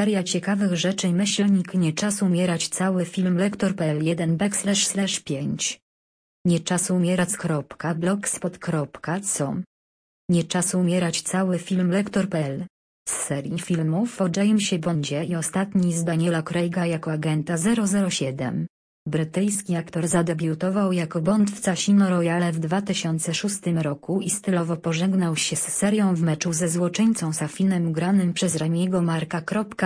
seria ciekawych rzeczy. Myślnik nie czas umierać cały film lektor.pl 1 backslash slash 5 Nie czas umierać. Blogspot.com Nie czas umierać. Cały film lektor.pl Z serii filmów o Jamesie Bondzie i ostatni z Daniela Craiga jako agenta 007 Brytyjski aktor zadebiutował jako Bond w Casino Royale w 2006 roku i stylowo pożegnał się z serią w meczu ze złoczyńcą Safinem granym przez Ramiego Marka.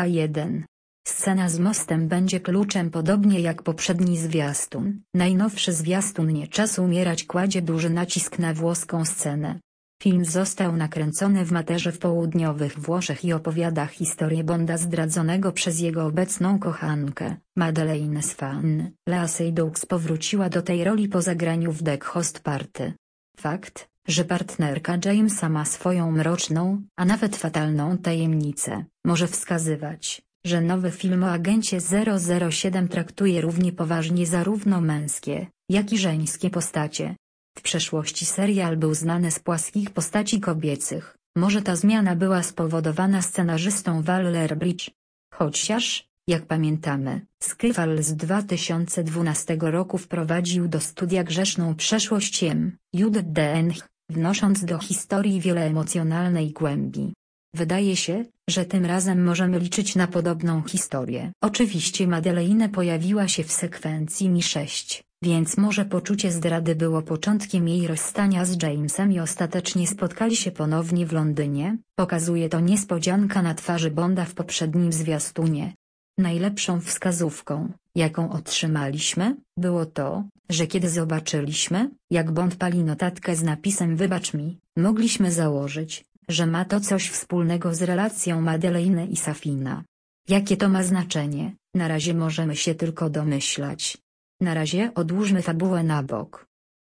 1. Scena z mostem będzie kluczem podobnie jak poprzedni zwiastun. Najnowszy zwiastun Nie czas umierać kładzie duży nacisk na włoską scenę. Film został nakręcony w Materze w południowych Włoszech i opowiada historię Bonda zdradzonego przez jego obecną kochankę, Madeleine Swan. Lea Seydoux powróciła do tej roli po zagraniu w Deck Host Party. Fakt, że partnerka Jamesa ma swoją mroczną, a nawet fatalną tajemnicę, może wskazywać, że nowy film o agencie 007 traktuje równie poważnie zarówno męskie, jak i żeńskie postacie. W przeszłości serial był znany z płaskich postaci kobiecych, może ta zmiana była spowodowana scenarzystą Waller Bridge. Chociaż, jak pamiętamy, Skyfall z 2012 roku wprowadził do studia grzeszną przeszłość M. Judith Dench, wnosząc do historii wiele emocjonalnej głębi. Wydaje się, że tym razem możemy liczyć na podobną historię. Oczywiście Madeleine pojawiła się w sekwencji Mi-6, więc może poczucie zdrady było początkiem jej rozstania z Jamesem i ostatecznie spotkali się ponownie w Londynie, pokazuje to niespodzianka na twarzy Bonda w poprzednim zwiastunie. Najlepszą wskazówką, jaką otrzymaliśmy, było to, że kiedy zobaczyliśmy, jak Bond pali notatkę z napisem Wybacz mi, mogliśmy założyć, że ma to coś wspólnego z relacją Madeleine i Safina. Jakie to ma znaczenie, na razie możemy się tylko domyślać. Na razie odłóżmy fabułę na bok.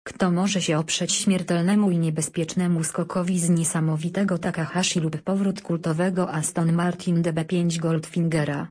Kto może się oprzeć śmiertelnemu i niebezpiecznemu skokowi z niesamowitego Takahashi lub powrót kultowego Aston Martin DB5 Goldfingera?